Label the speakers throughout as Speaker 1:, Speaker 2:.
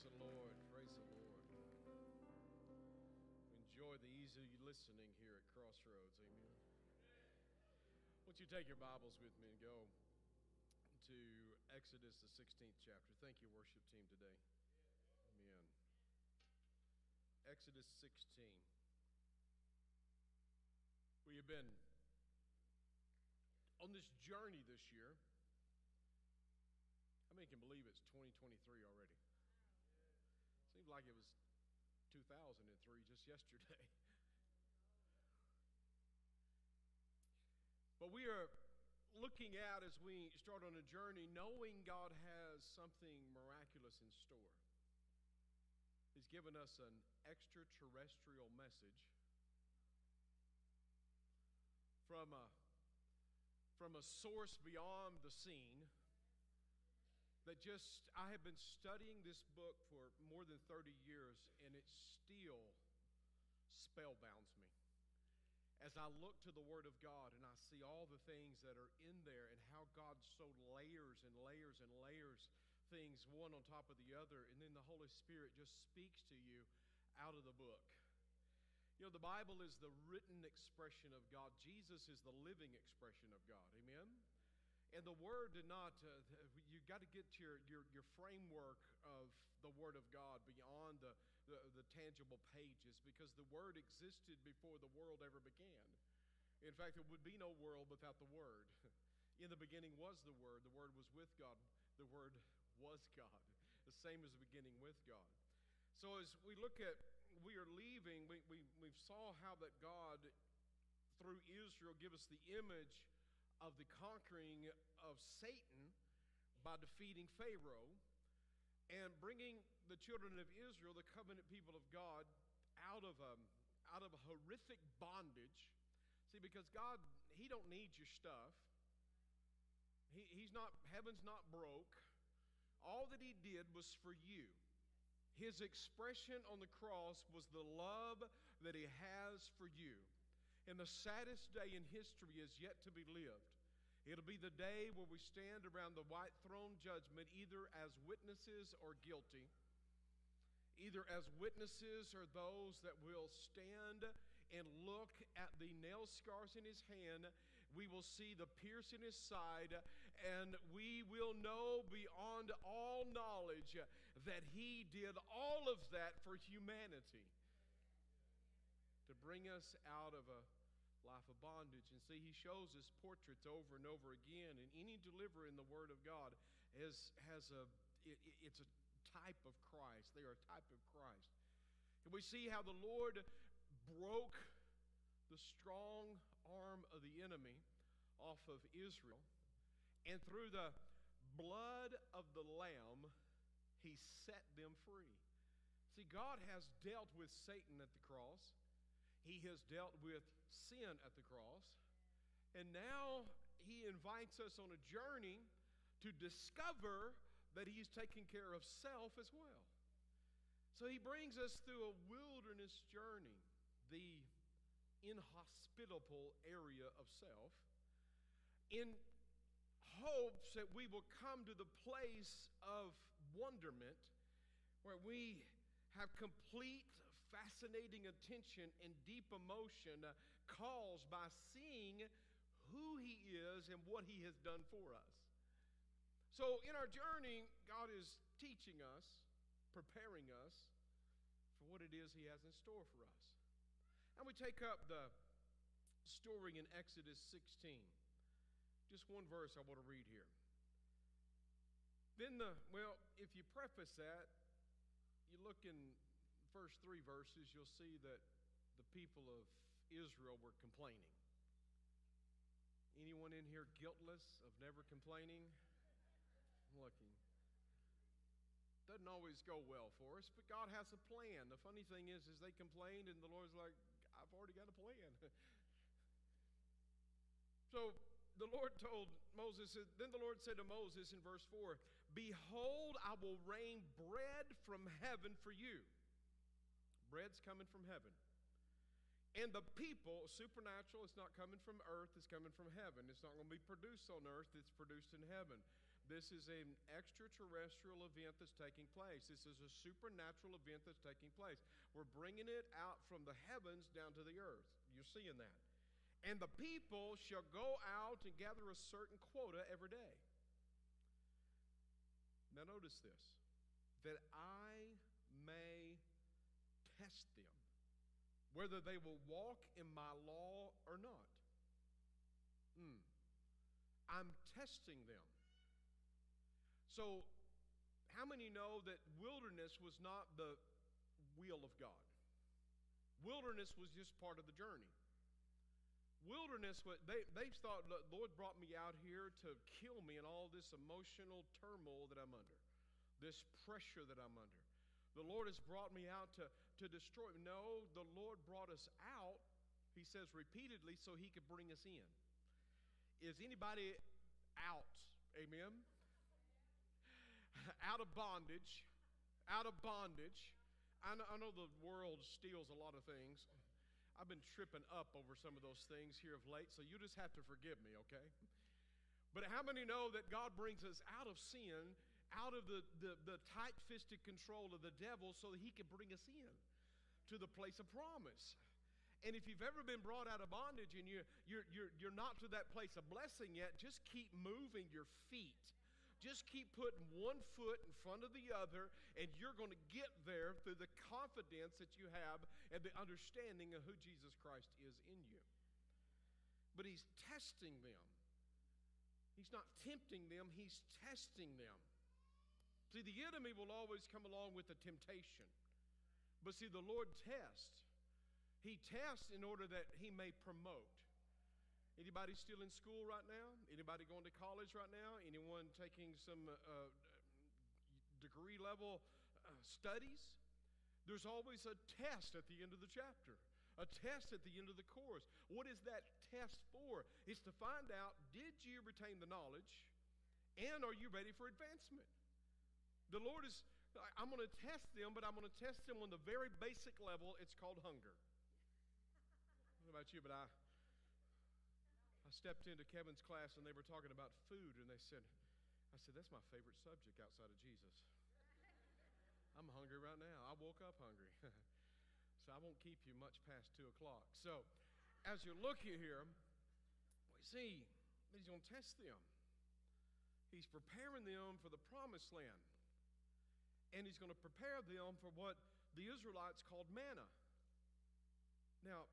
Speaker 1: Praise the Lord. Praise the Lord. Enjoy the easy listening here at Crossroads. Amen. Won't you take your Bibles with me and go to Exodus, the 16th chapter? Thank you, worship team, today. Amen. Exodus 16. We have been on this journey this year. How many can believe it's 2023 already? Like it was 2003 just yesterday. But we are looking at as we start on a journey, knowing God has something miraculous in store. He's given us an extraterrestrial message from a, from a source beyond the scene that just, I have been studying this book for more than 30 years, and it still spellbounds me. As I look to the Word of God and I see all the things that are in there and how God so layers and layers and layers things one on top of the other, and then the Holy Spirit just speaks to you out of the book. You know, the Bible is the written expression of God, Jesus is the living expression of God. Amen? And the Word did not, uh, you got to get to your, your, your framework of the Word of God beyond the, the, the tangible pages because the Word existed before the world ever began. In fact, there would be no world without the Word. In the beginning was the Word, the Word was with God, the Word was God, the same as the beginning with God. So as we look at, we are leaving, we, we, we saw how that God, through Israel, give us the image of the conquering of Satan by defeating Pharaoh and bringing the children of Israel, the covenant people of God, out of a, out of a horrific bondage. See, because God, He don't need your stuff. He, he's not, heaven's not broke. All that He did was for you. His expression on the cross was the love that He has for you. And the saddest day in history is yet to be lived. It'll be the day where we stand around the white throne judgment, either as witnesses or guilty. Either as witnesses or those that will stand and look at the nail scars in his hand. We will see the pierce in his side, and we will know beyond all knowledge that he did all of that for humanity to bring us out of a life of bondage. And see, he shows us portraits over and over again. And any deliverer in the Word of God has, has a, it, it's a type of Christ. They are a type of Christ. And we see how the Lord broke the strong arm of the enemy off of Israel. And through the blood of the Lamb, he set them free. See, God has dealt with Satan at the cross. He has dealt with sin at the cross. And now he invites us on a journey to discover that he's taking care of self as well. So he brings us through a wilderness journey, the inhospitable area of self, in hopes that we will come to the place of wonderment where we have complete, fascinating attention and deep emotion uh, caused by seeing who He is and what He has done for us. So, in our journey, God is teaching us, preparing us for what it is He has in store for us. And we take up the story in Exodus 16. Just one verse I want to read here. Then the, well, if you preface that, you look in first three verses, you'll see that the people of Israel were complaining. Anyone in here guiltless of never complaining? I'm looking. Doesn't always go well for us, but God has a plan. The funny thing is, is they complained, and the Lord's like, I've already got a plan. so the Lord told Moses, then the Lord said to Moses in verse 4 Behold, I will rain bread from heaven for you. Bread's coming from heaven. And the people, supernatural, it's not coming from earth, it's coming from heaven. It's not going to be produced on earth, it's produced in heaven. This is an extraterrestrial event that's taking place. This is a supernatural event that's taking place. We're bringing it out from the heavens down to the earth. You're seeing that. And the people shall go out and gather a certain quota every day. Now, notice this that I may test them, whether they will walk in my law or not. Mm. I'm testing them. So, how many know that wilderness was not the will of God? Wilderness was just part of the journey. Wilderness, they, they thought, the Lord brought me out here to kill me in all this emotional turmoil that I'm under, this pressure that I'm under. The Lord has brought me out to, to destroy. No, the Lord brought us out, he says repeatedly, so he could bring us in. Is anybody out? Amen? out of bondage, out of bondage. I know, I know the world steals a lot of things. I've been tripping up over some of those things here of late, so you just have to forgive me, okay? But how many know that God brings us out of sin, out of the, the, the tight fisted control of the devil, so that he can bring us in to the place of promise? And if you've ever been brought out of bondage and you're, you're, you're, you're not to that place of blessing yet, just keep moving your feet just keep putting one foot in front of the other, and you're going to get there through the confidence that you have and the understanding of who Jesus Christ is in you. But He's testing them. He's not tempting them, He's testing them. See, the enemy will always come along with a temptation. But see, the Lord tests. He tests in order that He may promote. Anybody still in school right now? Anybody going to college right now? Anyone taking some uh, uh, degree level uh, studies? There's always a test at the end of the chapter, a test at the end of the course. What is that test for? It's to find out did you retain the knowledge and are you ready for advancement? The Lord is, I'm going to test them, but I'm going to test them on the very basic level. It's called hunger. I don't know about you, but I, I stepped into Kevin's class and they were talking about food, and they said, I said, that's my favorite subject outside of Jesus. I'm hungry right now. I woke up hungry. so I won't keep you much past 2 o'clock. So as you're looking here, we see that he's going to test them. He's preparing them for the promised land. And he's going to prepare them for what the Israelites called manna. Now,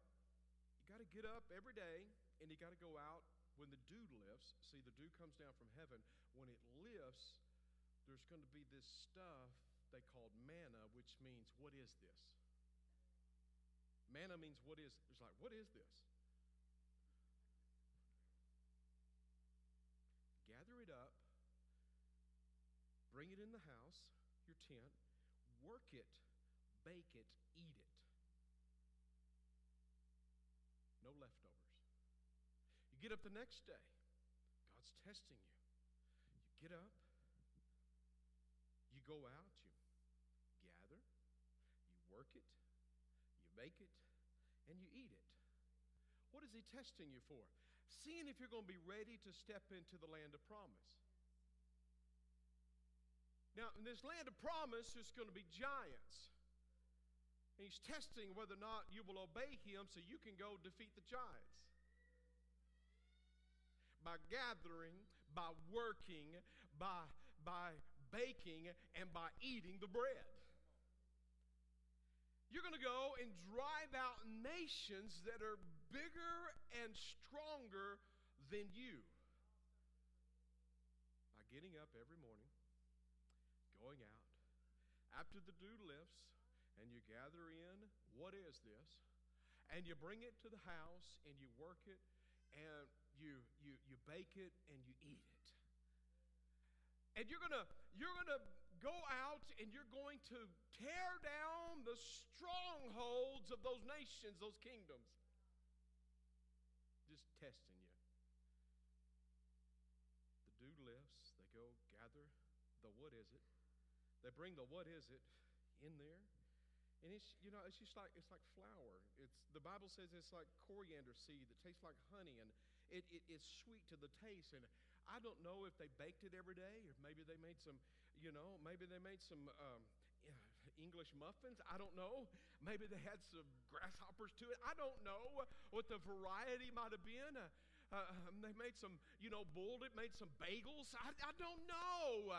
Speaker 1: you got to get up every day and you got to go out when the dew lifts. See, the dew comes down from heaven. When it lifts, there's going to be this stuff they called manna, which means, what is this? Manna means what is, it's like, what is this? Gather it up, bring it in the house, your tent, work it, bake it, eat it. No leftovers. You get up the next day, God's testing you. You get up, you go out, you gather, you work it, you make it, and you eat it. What is He testing you for? Seeing if you're going to be ready to step into the land of promise. Now, in this land of promise, there's going to be giants. And he's testing whether or not you will obey him so you can go defeat the giants by gathering, by working, by, by baking, and by eating the bread. You're going to go and drive out nations that are bigger and stronger than you. By getting up every morning, after the lifts, and you gather in, what is this? And you bring it to the house and you work it, and you, you, you bake it, and you eat it. And you're gonna, you're gonna go out and you're going to tear down the strongholds of those nations, those kingdoms. Just testing you. The dew lifts, they go gather the what is it. They bring the what is it in there. And it's you know, it's just like it's like flour. It's the Bible says it's like coriander seed that tastes like honey and it, it, it's sweet to the taste. And I don't know if they baked it every day, or maybe they made some, you know, maybe they made some um, English muffins. I don't know. Maybe they had some grasshoppers to it. I don't know what the variety might have been. Uh, uh, they made some, you know, boiled it, made some bagels. I, I don't know.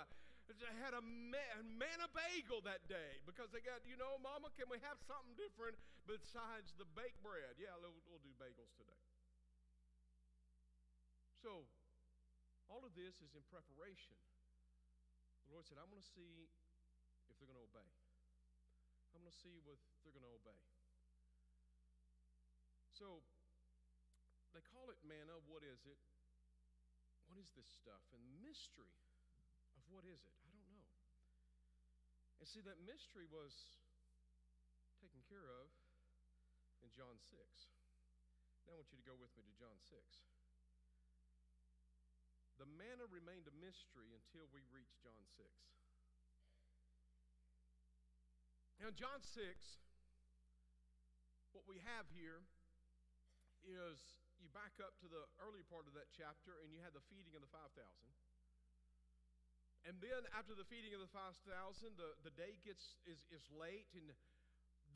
Speaker 1: Had a manna bagel that day because they got, you know, Mama, can we have something different besides the baked bread? Yeah, we'll, we'll do bagels today. So, all of this is in preparation. The Lord said, I'm going to see if they're going to obey. I'm going to see if they're going to obey. So, they call it manna. What is it? What is this stuff? And mystery what is it? I don't know. And see, that mystery was taken care of in John 6. Now I want you to go with me to John 6. The manna remained a mystery until we reached John 6. Now, John 6, what we have here is you back up to the early part of that chapter and you had the feeding of the 5,000. And then after the feeding of the 5,000, the, the day gets is, is late, and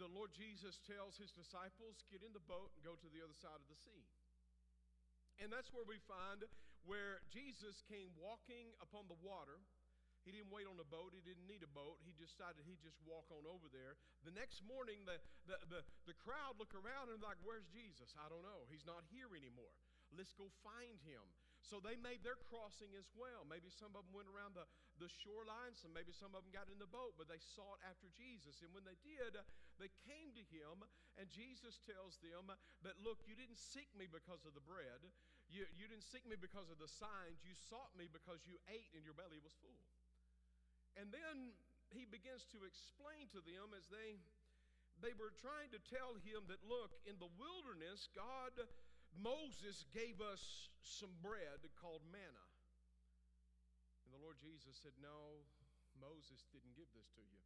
Speaker 1: the Lord Jesus tells his disciples, get in the boat and go to the other side of the sea. And that's where we find where Jesus came walking upon the water. He didn't wait on a boat. He didn't need a boat. He decided he'd just walk on over there. The next morning, the, the, the, the crowd look around and like, where's Jesus? I don't know. He's not here anymore. Let's go find him. So they made their crossing as well. Maybe some of them went around the, the shoreline, some maybe some of them got in the boat, but they sought after Jesus. And when they did, they came to him, and Jesus tells them that, Look, you didn't seek me because of the bread, you, you didn't seek me because of the signs, you sought me because you ate and your belly was full. And then he begins to explain to them as they they were trying to tell him that look in the wilderness god Moses gave us some bread called manna. And the Lord Jesus said, No, Moses didn't give this to you.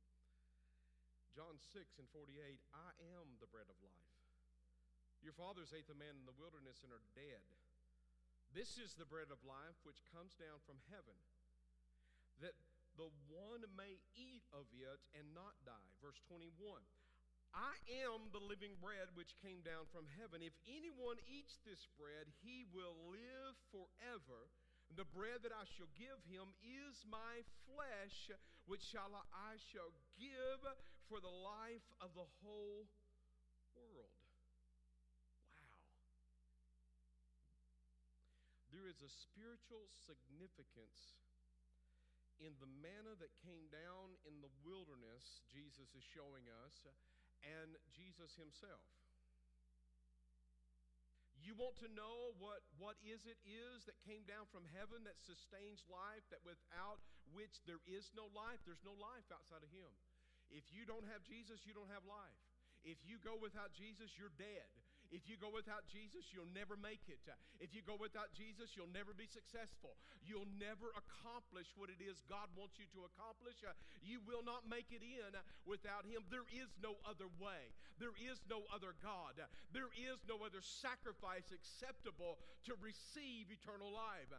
Speaker 1: John 6 and 48 I am the bread of life. Your fathers ate the manna in the wilderness and are dead. This is the bread of life which comes down from heaven, that the one may eat of it and not die. Verse 21 I am the living bread which came down from heaven. If anyone eats this bread, he will live forever. The bread that I shall give him is my flesh, which shall I shall give for the life of the whole world. Wow. There is a spiritual significance in the manna that came down in the wilderness, Jesus is showing us and Jesus himself. You want to know what, what is it is that came down from heaven that sustains life, that without which there is no life? There's no life outside of him. If you don't have Jesus, you don't have life. If you go without Jesus, you're dead. If you go without Jesus, you'll never make it. If you go without Jesus, you'll never be successful. You'll never accomplish what it is God wants you to accomplish. Uh, you will not make it in without Him. There is no other way, there is no other God, there is no other sacrifice acceptable to receive eternal life.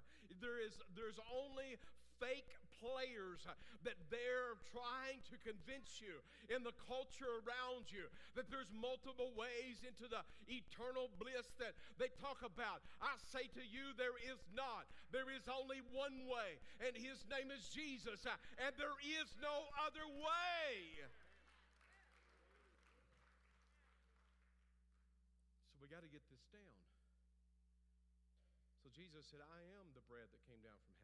Speaker 1: There is there's only fake players that they're trying to convince you in the culture around you that there's multiple ways into the eternal bliss that they talk about. I say to you, there is not. There is only one way, and his name is Jesus, and there is no other way. So we got to get this down. So Jesus said, I am the bread that came down from.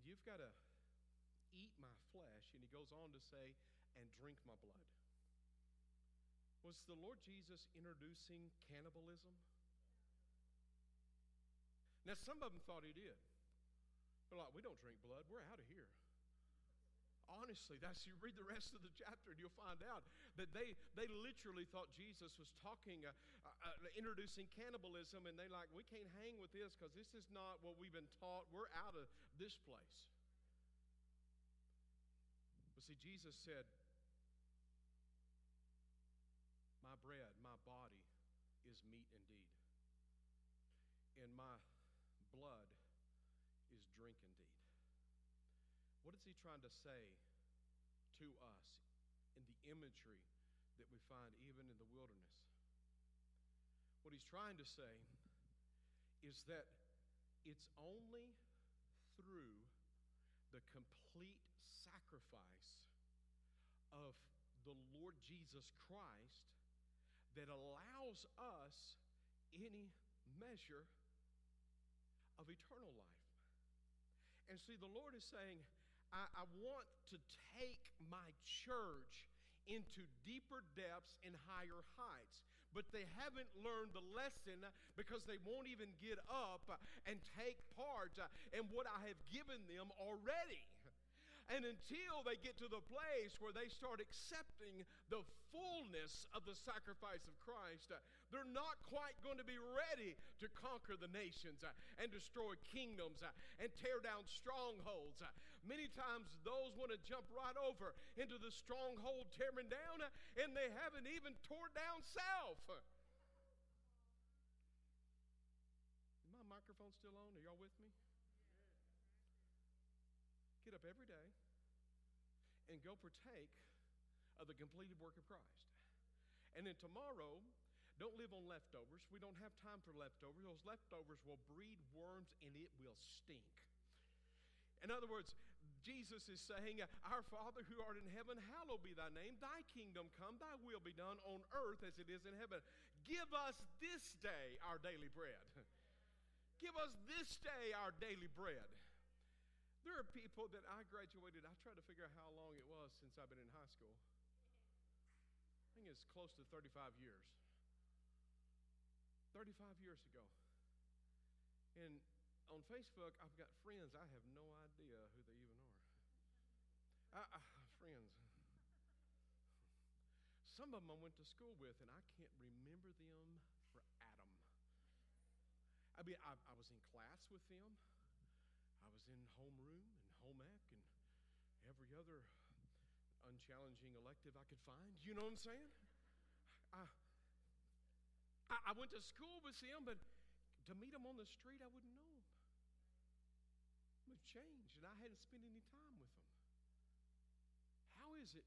Speaker 1: And you've got to eat my flesh. And he goes on to say, and drink my blood. Was the Lord Jesus introducing cannibalism? Now, some of them thought he did. They're like, we don't drink blood, we're out of here. Honestly, that's you read the rest of the chapter and you'll find out that they they literally thought Jesus was talking, uh, uh, uh introducing cannibalism, and they like, we can't hang with this because this is not what we've been taught. We're out of this place. But see, Jesus said, My bread, my body is meat indeed. And my blood drink indeed. What is he trying to say to us in the imagery that we find even in the wilderness? What he's trying to say is that it's only through the complete sacrifice of the Lord Jesus Christ that allows us any measure of eternal life. And see, the Lord is saying, I, I, want to take my church into deeper depths and higher heights. But they haven't learned the lesson because they won't even get up and take part in what I have given them already. And until they get to the place where they start accepting the fullness of the sacrifice of Christ, uh, they're not quite going to be ready to conquer the nations uh, and destroy kingdoms uh, and tear down strongholds. Many times those want to jump right over into the stronghold tearing down, and they haven't even tore down self. Is my microphone still on? Are y'all with me? Get up every day and go partake of the completed work of Christ. And then tomorrow, don't live on leftovers. We don't have time for leftovers. Those leftovers will breed worms and it will stink. In other words, Jesus is saying, Our Father who art in heaven, hallowed be thy name. Thy kingdom come, thy will be done on earth as it is in heaven. Give us this day our daily bread. Give us this day our daily bread. There are people that I graduated, I tried to figure out how long it was since I've been in high school. I think it's close to 35 years. 35 years ago. And on Facebook, I've got friends, I have no idea who they even are. I, I, friends. Some of them I went to school with, and I can't remember them for Adam. I mean, I, I was in class with them. I was in homeroom and home ec and every other unchallenging elective I could find. You know what I'm saying? I, I, went to school with them, but to meet them on the street, I wouldn't know them. We've changed, and I hadn't spent any time with them. How is it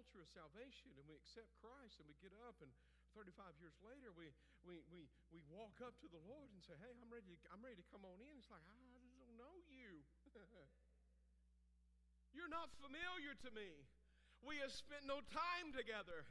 Speaker 1: altar of salvation and we accept Christ and we get up and 35 years later, we, we, we, we walk up to the Lord and say, Hey, I'm ready, to, I'm ready to come on in. It's like, I don't know you. You're not familiar to me. We have spent no time together.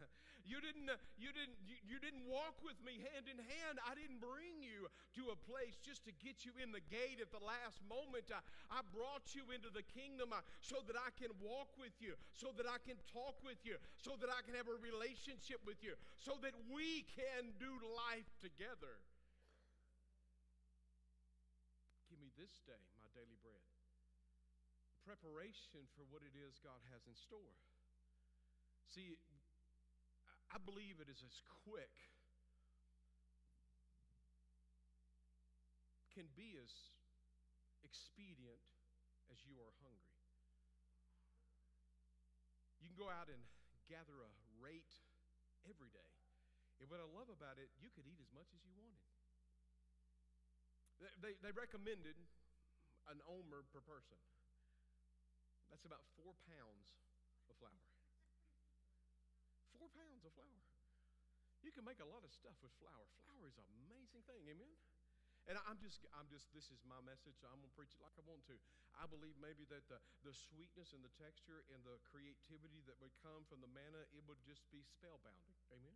Speaker 1: You didn't, you, didn't, you, you, didn't walk with me hand in hand. I didn't bring you to a place just to get you in the gate at the last moment. I, I brought you into the kingdom uh, so that I can walk with you, so that I can talk with you, so that I can have a relationship with you, so that we can do life together. Give me this day my daily bread. Preparation for what it is God has in store. See, I believe it is as quick, can be as expedient as you are hungry. You can go out and gather a rate every day. And what I love about it, you could eat as much as you wanted. They, they recommended an omer per person. That's about four pounds of flour. Pounds of flour. You can make a lot of stuff with flour. Flour is an amazing thing, amen? And I'm just, I'm just, this is my message. I'm going to preach it like I want to. I believe maybe that the, the sweetness and the texture and the creativity that would come from the manna, it would just be spellbounding. Amen?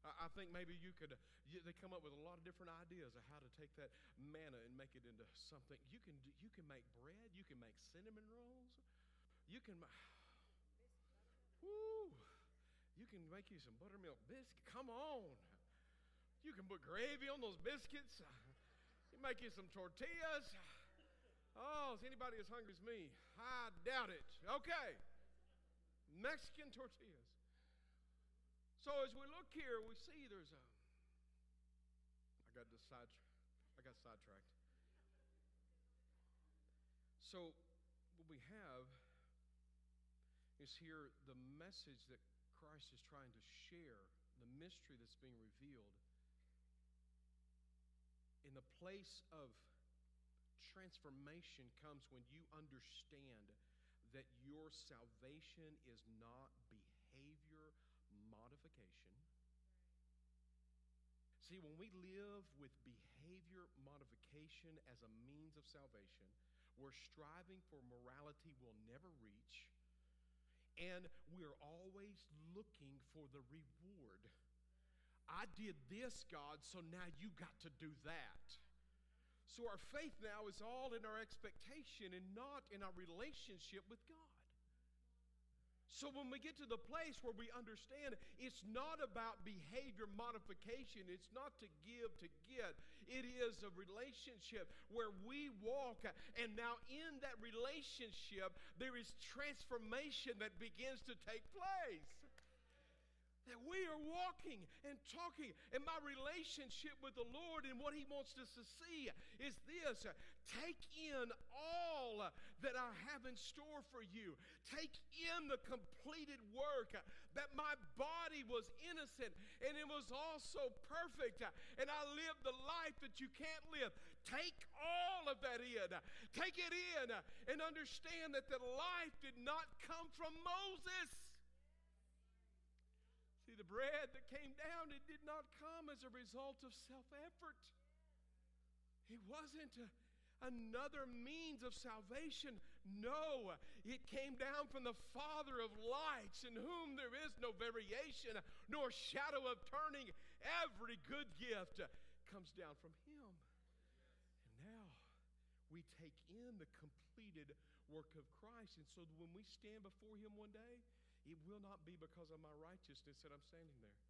Speaker 1: I, I think maybe you could, you, they come up with a lot of different ideas of how to take that manna and make it into something. You can, you can make bread. You can make cinnamon rolls. You can, whoo, you can make you some buttermilk biscuits. Come on. You can put gravy on those biscuits. You make you some tortillas. Oh, is anybody as hungry as me? I doubt it. Okay. Mexican tortillas. So as we look here, we see there's a. I got this side. I got sidetracked. So what we have is here the message that Christ is trying to share, the mystery that's being revealed, in the place of transformation comes when you understand that your salvation is not behavior modification. See, when we live with behavior modification as a means of salvation, we're striving for morality we'll never reach, and we're always looking for the reward. I did this, God, so now you got to do that. So our faith now is all in our expectation and not in our relationship with God. So when we get to the place where we understand it's not about behavior modification, it's not to give to get, it is a relationship where we walk, and now in that relationship, there is transformation that begins to take place. That we are walking and talking, and my relationship with the Lord and what He wants us to see is this take in all that I have in store for you. Take in the completed work that my body was innocent and it was also perfect, and I lived the life that you can't live. Take all of that in, take it in, and understand that the life did not come from Moses. Bread that came down, it did not come as a result of self effort. It wasn't a, another means of salvation. No, it came down from the Father of lights, in whom there is no variation nor shadow of turning. Every good gift comes down from Him. And now we take in the completed work of Christ. And so when we stand before Him one day, it will not be because of my righteousness that I'm standing there.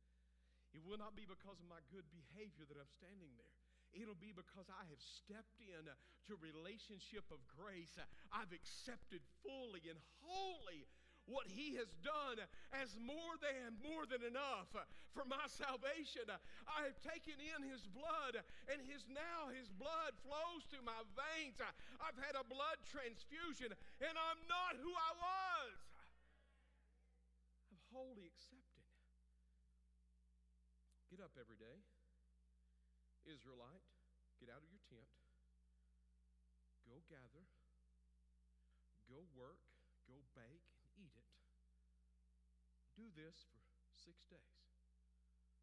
Speaker 1: It will not be because of my good behavior that I'm standing there. It'll be because I have stepped in to relationship of grace. I've accepted fully and wholly what he has done as more than more than enough for my salvation i have taken in his blood and his now his blood flows through my veins i've had a blood transfusion and i'm not who i was wholly accepted. Get up every day. Israelite, get out of your tent. Go gather. Go work. Go bake and eat it. Do this for six days.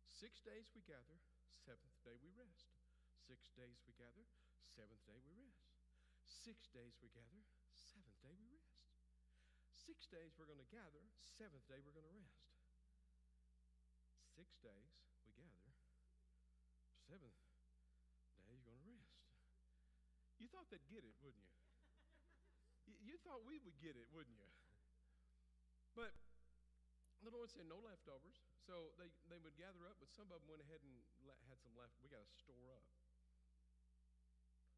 Speaker 1: Six days we gather, seventh day we rest. Six days we gather, seventh day we rest. Six days we gather, seventh day we rest. Six days we're going to gather, seventh day we're going to rest. Six days seventh day you're going to rest. You thought they'd get it, wouldn't you? you? Thought we would get it, wouldn't you? But the Lord said no leftovers. So they, they would gather up, but some of them went ahead and had some left. We got to store up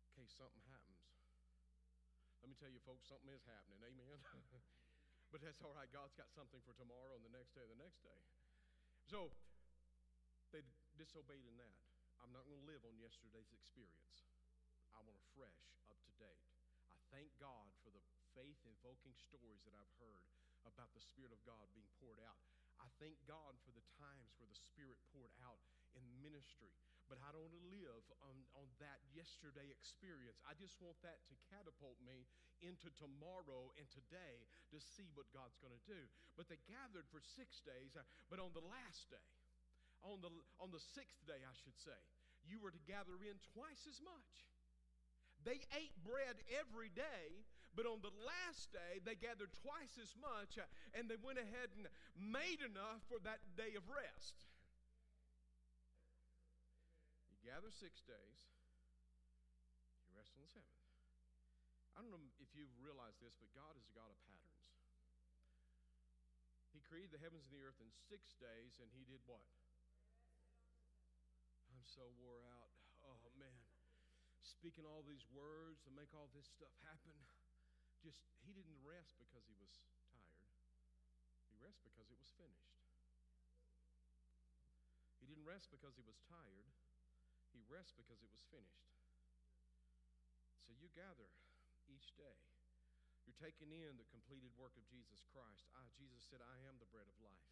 Speaker 1: in case something happens. Let me tell you, folks, something is happening. Amen. But that's all right. God's got something for tomorrow and the next day and the next day. So they disobeyed in that. I'm not going to live on yesterday's experience. I want a fresh, up to date. I thank God for the faith invoking stories that I've heard about the Spirit of God being poured out. I thank God for the times where the Spirit poured out in ministry but I don't want to live on, on that yesterday experience. I just want that to catapult me into tomorrow and today to see what God's going to do. But they gathered for six days, uh, but on the last day, on the, on the sixth day, I should say, you were to gather in twice as much. They ate bread every day, but on the last day, they gathered twice as much, uh, and they went ahead and made enough for that day of rest You gather six days, you rest on the seventh. I don't know if you've realized this, but God is a God of patterns. He created the heavens and the earth in six days, and He did what? I'm so wore out. Oh, man. Speaking all these words to make all this stuff happen. Just, He didn't rest because He was tired, He rested because it was finished. He didn't rest because He was tired. He rests because it was finished. So you gather each day. You're taking in the completed work of Jesus Christ. Ah, Jesus said, I am the bread of life.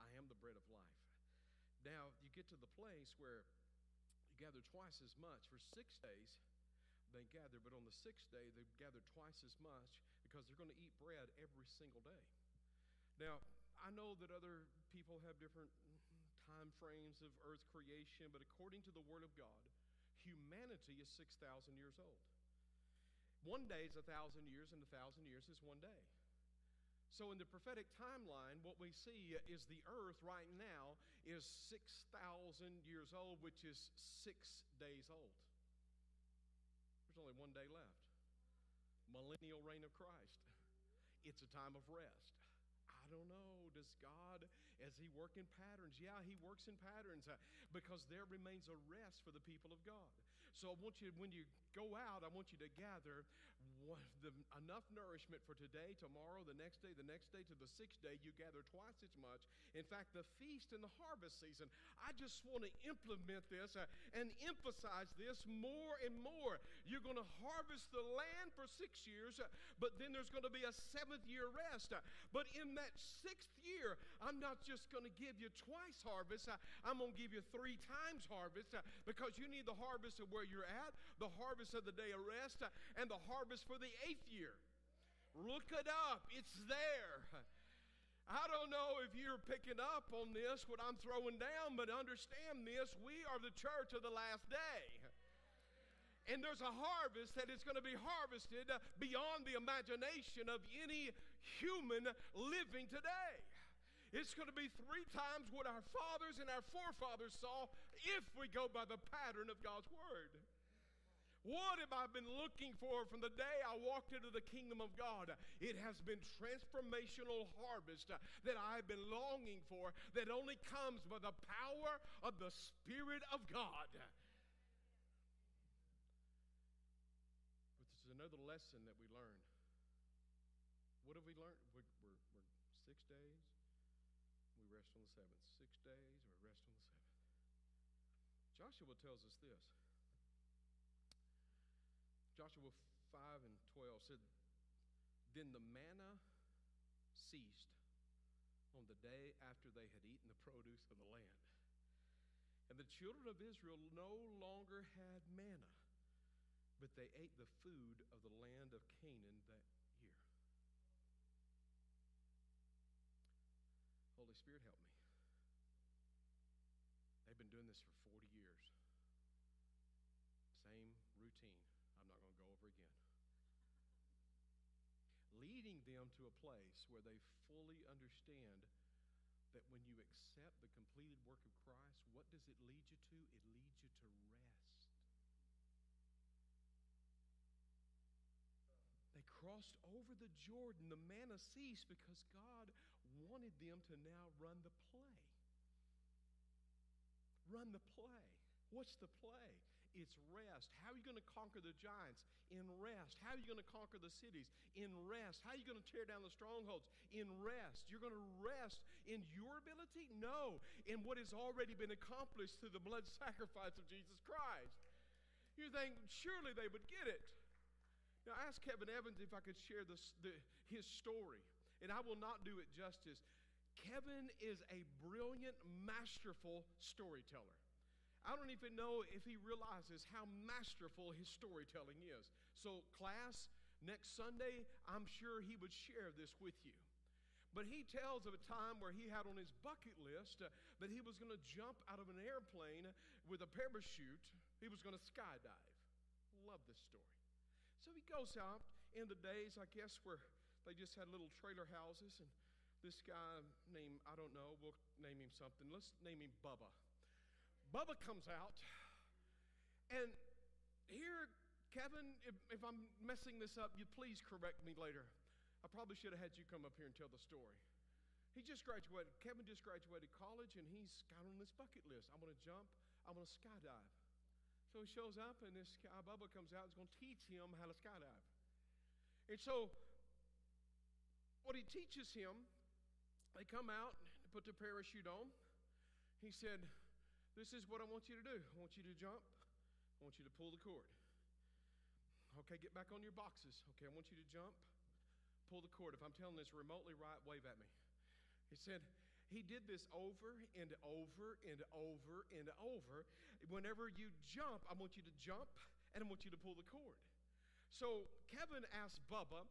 Speaker 1: I am the bread of life. Now, you get to the place where you gather twice as much for six days. they gather, but on the sixth day they gather twice as much because they're going to eat bread every single day. Now, I know that other people have different time frames of earth creation, but according to the Word of God, humanity is 6,000 years old. One day is a thousand years, and a thousand years is one day. So, in the prophetic timeline, what we see is the earth right now is 6,000 years old, which is six days old. There's only one day left. Millennial reign of Christ. It's a time of rest. I don't know. Does God, as He work in patterns? Yeah, He works in patterns uh, because there remains a rest for the people of God. So I want you, when you go out, I want you to gather one, the, enough nourishment for today, tomorrow, the next day, the next day, to the sixth day. You gather twice as much. In fact, the feast and the harvest season, I just want to implement this uh, and emphasize this more and more. You're going to harvest the land for six years, uh, but then there's going to be a seventh year rest. Uh, but in that sixth year, I'm not just going to give you twice harvest, uh, I'm going to give you three times harvest uh, because you need the harvest of where you're at, the harvest of the day of rest, uh, and the harvest for the eighth year. Look it up, it's there. I don't know if you're picking up on this, what I'm throwing down, but understand this we are the church of the last day. And there's a harvest that is going to be harvested beyond the imagination of any human living today. It's going to be three times what our fathers and our forefathers saw if we go by the pattern of God's Word. What have I been looking for from the day I walked into the kingdom of God? It has been transformational harvest that I've been longing for that only comes by the power of the Spirit of God. But this is another lesson that we learn. What have we learned? We're, we're, we're six days, we rest on the seventh. Six days, we rest on the seventh. Joshua tells us this. Joshua 5 and 12 said, Then the manna ceased on the day after they had eaten the produce of the land. And the children of Israel no longer had manna, but they ate the food of the land of Canaan that year. Holy Spirit, help me. They've been doing this for 40 years. Same routine. I'm not going to go over again. Leading them to a place where they fully understand that when you accept the completed work of Christ, what does it lead you to? It leads you to rest. They crossed over the Jordan. The manna ceased because God wanted them to now run the play. Run the play. What's the play? It's rest. How are you going to conquer the giants? In rest. How are you going to conquer the cities? In rest. How are you going to tear down the strongholds? In rest. You're going to rest in your ability? No, in what has already been accomplished through the blood sacrifice of Jesus Christ. You think, surely they would get it. Now, I asked Kevin Evans if I could share this, the, his story, and I will not do it justice. Kevin is a brilliant, masterful storyteller. I don't even know if he realizes how masterful his storytelling is. So, class, next Sunday, I'm sure he would share this with you. But he tells of a time where he had on his bucket list uh, that he was going to jump out of an airplane with a parachute. He was going to skydive. Love this story. So he goes out in the days, I guess, where they just had little trailer houses, and this guy named, I don't know, we'll name him something. Let's name him Bubba. Bubba comes out, and here, Kevin, if, if I'm messing this up, you please correct me later. I probably should have had you come up here and tell the story. He just graduated, Kevin just graduated college, and he's got on this bucket list. I'm going to jump, I'm going to skydive. So he shows up, and this guy, Bubba, comes out and is going to teach him how to skydive. And so, what he teaches him, they come out, put the parachute on. He said, this is what I want you to do. I want you to jump. I want you to pull the cord. Okay, get back on your boxes. Okay, I want you to jump, pull the cord. If I'm telling this remotely right, wave at me. He said, he did this over and over and over and over. Whenever you jump, I want you to jump and I want you to pull the cord. So Kevin asked Bubba,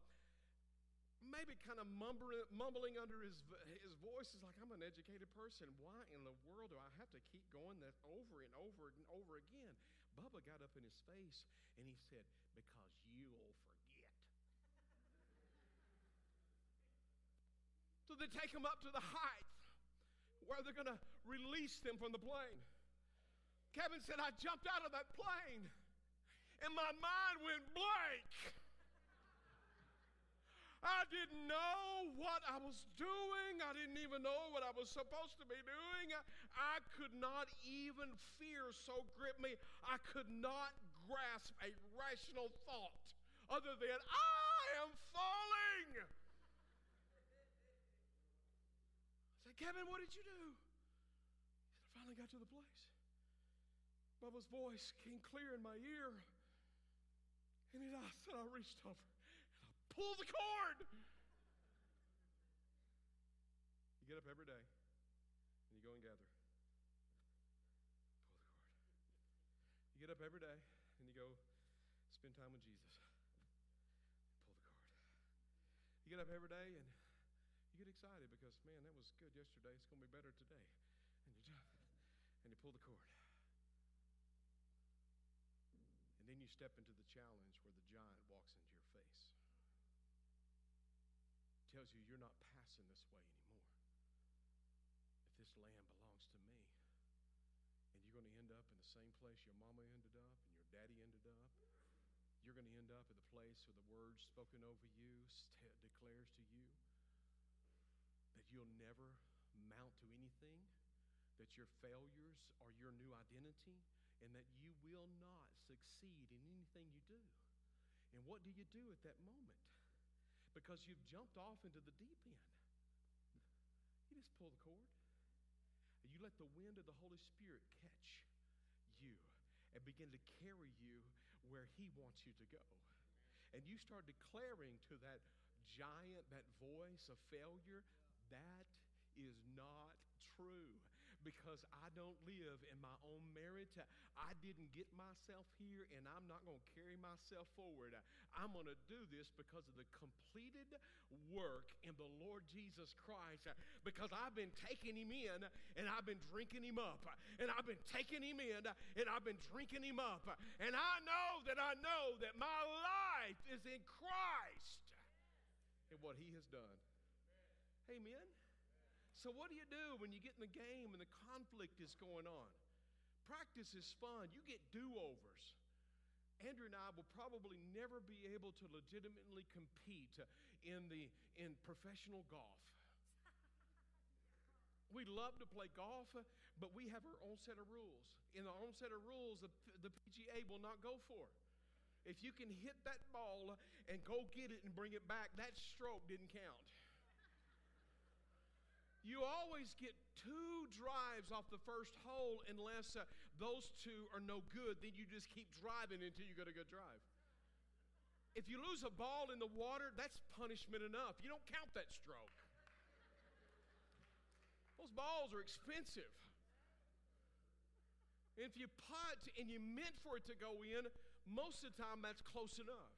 Speaker 1: maybe kind of mumbling, mumbling under his, his voice, is like, I'm an educated person. Why in the world do I have to keep going that over and over and over again? Bubba got up in his face and he said, Because you'll forget. so they take him up to the height where they're going to release them from the plane. Kevin said, I jumped out of that plane and my mind went blank. I didn't know what I was doing. I didn't even know what I was supposed to be doing. I could not even fear so gripped me. I could not grasp a rational thought other than I am falling. I said, Kevin, what did you do? He said, I finally got to the place. Bubba's voice came clear in my ear. And I said, I reached over pulled the cord. You get up every day and you go and gather. Pull the cord. You get up every day and you go spend time with Jesus. Pull the cord. You get up every day and you get excited because, man, that was good yesterday. It's going to be better today. And you jump and you pull the cord. And then you step into the challenge where the giant walks into your. Tells you you're not passing this way anymore. If this land belongs to me, and you're going to end up in the same place your mama ended up and your daddy ended up, you're going to end up at the place where the word spoken over you st- declares to you that you'll never mount to anything, that your failures are your new identity, and that you will not succeed in anything you do. And what do you do at that moment? Because you've jumped off into the deep end. You just pull the cord. You let the wind of the Holy Spirit catch you and begin to carry you where He wants you to go. And you start declaring to that giant, that voice of failure, that is not true because I don't live in my own merit. I didn't get myself here, and I'm not going to carry myself forward. I'm going to do this because of the completed work in the Lord Jesus Christ. Because I've been taking him in, and I've been drinking him up, and I've been taking him in, and I've been drinking him up. And I know that I know that my life is in Christ and what he has done. Amen. So, what do you do when you get in the game and the conflict is going on? Practice is fun. You get do overs. Andrew and I will probably never be able to legitimately compete in, the, in professional golf. We love to play golf, but we have our own set of rules. In our own set of rules, the, the PGA will not go for. If you can hit that ball and go get it and bring it back, that stroke didn't count. You always get two drives off the first hole unless uh, those two are no good. Then you just keep driving until you get a good drive. If you lose a ball in the water, that's punishment enough. You don't count that stroke. Those balls are expensive. If you putt and you meant for it to go in, most of the time that's close enough.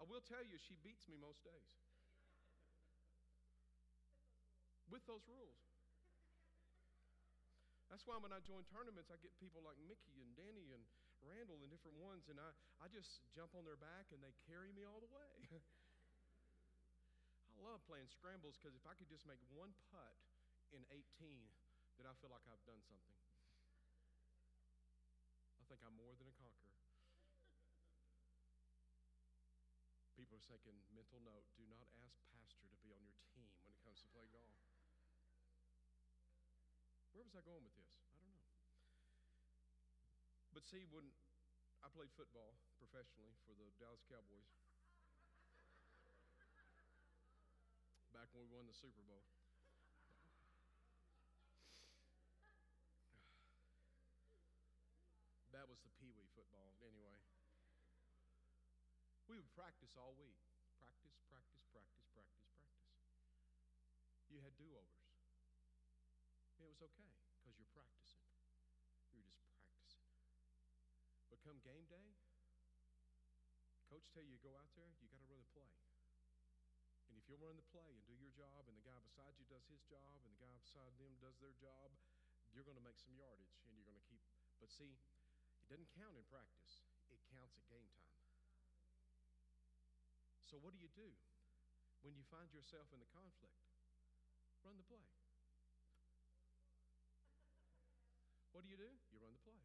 Speaker 1: I will tell you, she beats me most days with those rules. That's why when I join tournaments, I get people like Mickey and Danny and Randall and different ones, and I, I just jump on their back and they carry me all the way. I love playing scrambles because if I could just make one putt in 18, then I feel like I've done something. I think I'm more than a conqueror. People are thinking, mental note, do not ask Pastor to be on your team when it comes to play golf. Where was I going with this? I don't know. But see, when I played football professionally for the Dallas Cowboys, back when we won the Super Bowl. That was the Pee Wee football, anyway. We would practice all week. Practice, practice, practice, practice, practice. You had do overs. It was okay because you're practicing. You're just practicing. But come game day, coach tell you go out there, you got to run the play. And if you'll run the play and do your job, and the guy beside you does his job, and the guy beside them does their job, you're going to make some yardage, and you're going to keep. But see, it doesn't count in practice. It counts at game time. So what do you do when you find yourself in the conflict? Run the play. What do you do? You run the play.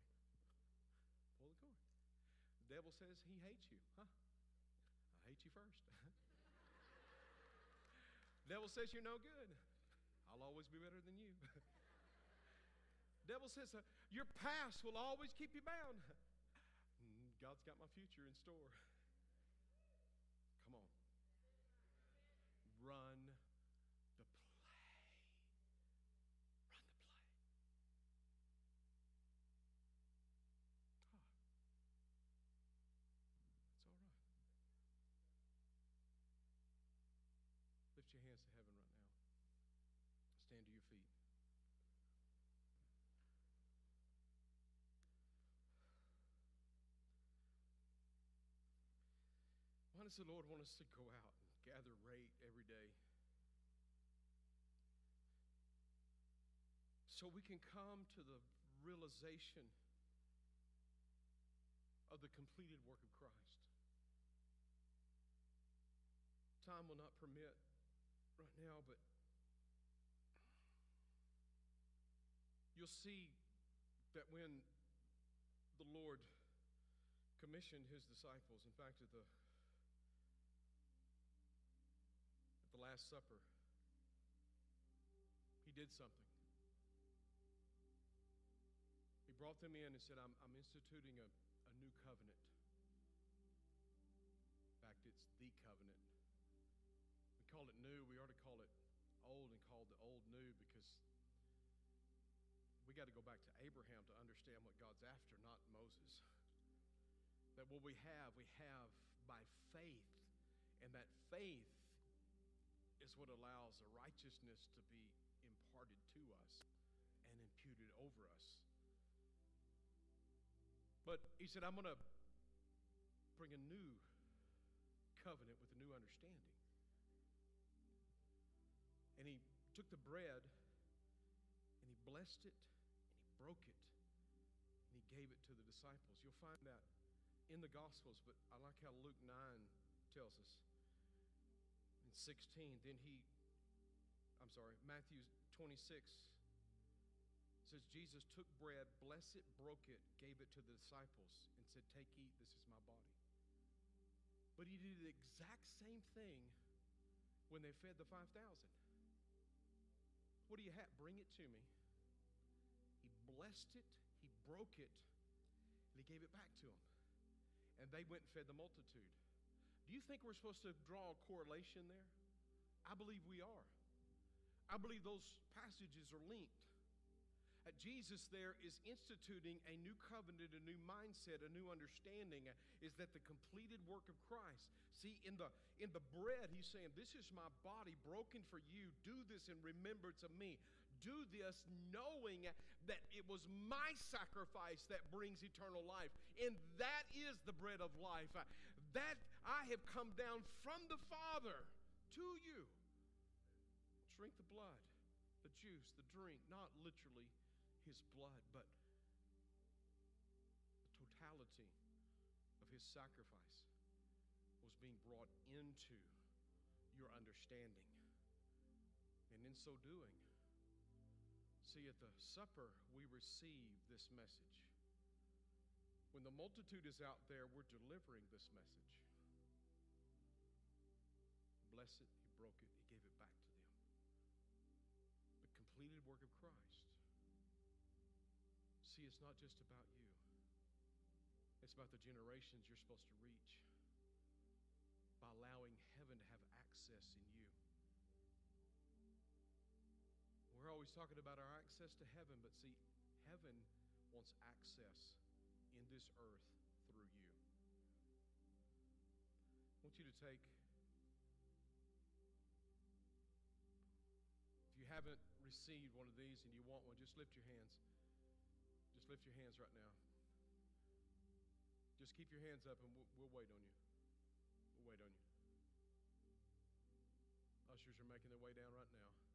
Speaker 1: Pull the cord. The devil says he hates you. Huh? I hate you first. devil says you're no good. I'll always be better than you. devil says uh, your past will always keep you bound. God's got my future in store. Come on. Run the Lift your hands to heaven right now. Stand to your feet. Why does the Lord want us to go out and gather rate every day? So we can come to the realization of the completed work of Christ. Time will not permit right now, but you'll see that when the Lord commissioned his disciples, in fact, at the, Last Supper, he did something. He brought them in and said, I'm, I'm instituting a, a new covenant. In fact, it's the covenant We call it new, we ought to call it old and call the old new because we got to go back to Abraham to understand what God's after, not Moses. That what we have, we have by faith. And that faith is what allows a righteousness to be imparted to us and imputed over us. But he said, I'm going to bring a new covenant with a new understanding. And he took the bread and he blessed it and he broke it and he gave it to the disciples. You'll find that in the Gospels, but I like how Luke 9 tells us. In 16, then he, I'm sorry, Matthew 26 says, Jesus took bread, blessed it, broke it, gave it to the disciples, and said, Take, eat, this is my body. But he did the exact same thing when they fed the 5,000. What do you have? Bring it to me. He blessed it, he broke it, and he gave it back to them. And they went and fed the multitude. Do you think we're supposed to draw a correlation there? I believe we are. I believe those passages are linked. Uh, Jesus there is instituting a new covenant, a new mindset, a new understanding. Is that the completed work of Christ? See, in the in the bread, he's saying, "This is my body broken for you. Do this in remembrance of me." Do this knowing that it was my sacrifice that brings eternal life. And that is the bread of life. That I have come down from the Father to you. Drink the blood, the juice, the drink, not literally his blood, but the totality of his sacrifice was being brought into your understanding. And in so doing, see, at the supper, we receive this message. When the multitude is out there, we're delivering this message. Bless it, he broke it, he gave it back to them. The completed work of Christ. See, it's not just about you, it's about the generations you're supposed to reach by allowing heaven to have access in you. We're always talking about our access to heaven, but see, heaven wants access in this earth through you. I want you to take, haven't received one of these and you want one, just lift your hands. Just lift your hands right now. Just keep your hands up and we'll, we'll wait on you. We'll wait on you. Ushers are making their way down right now.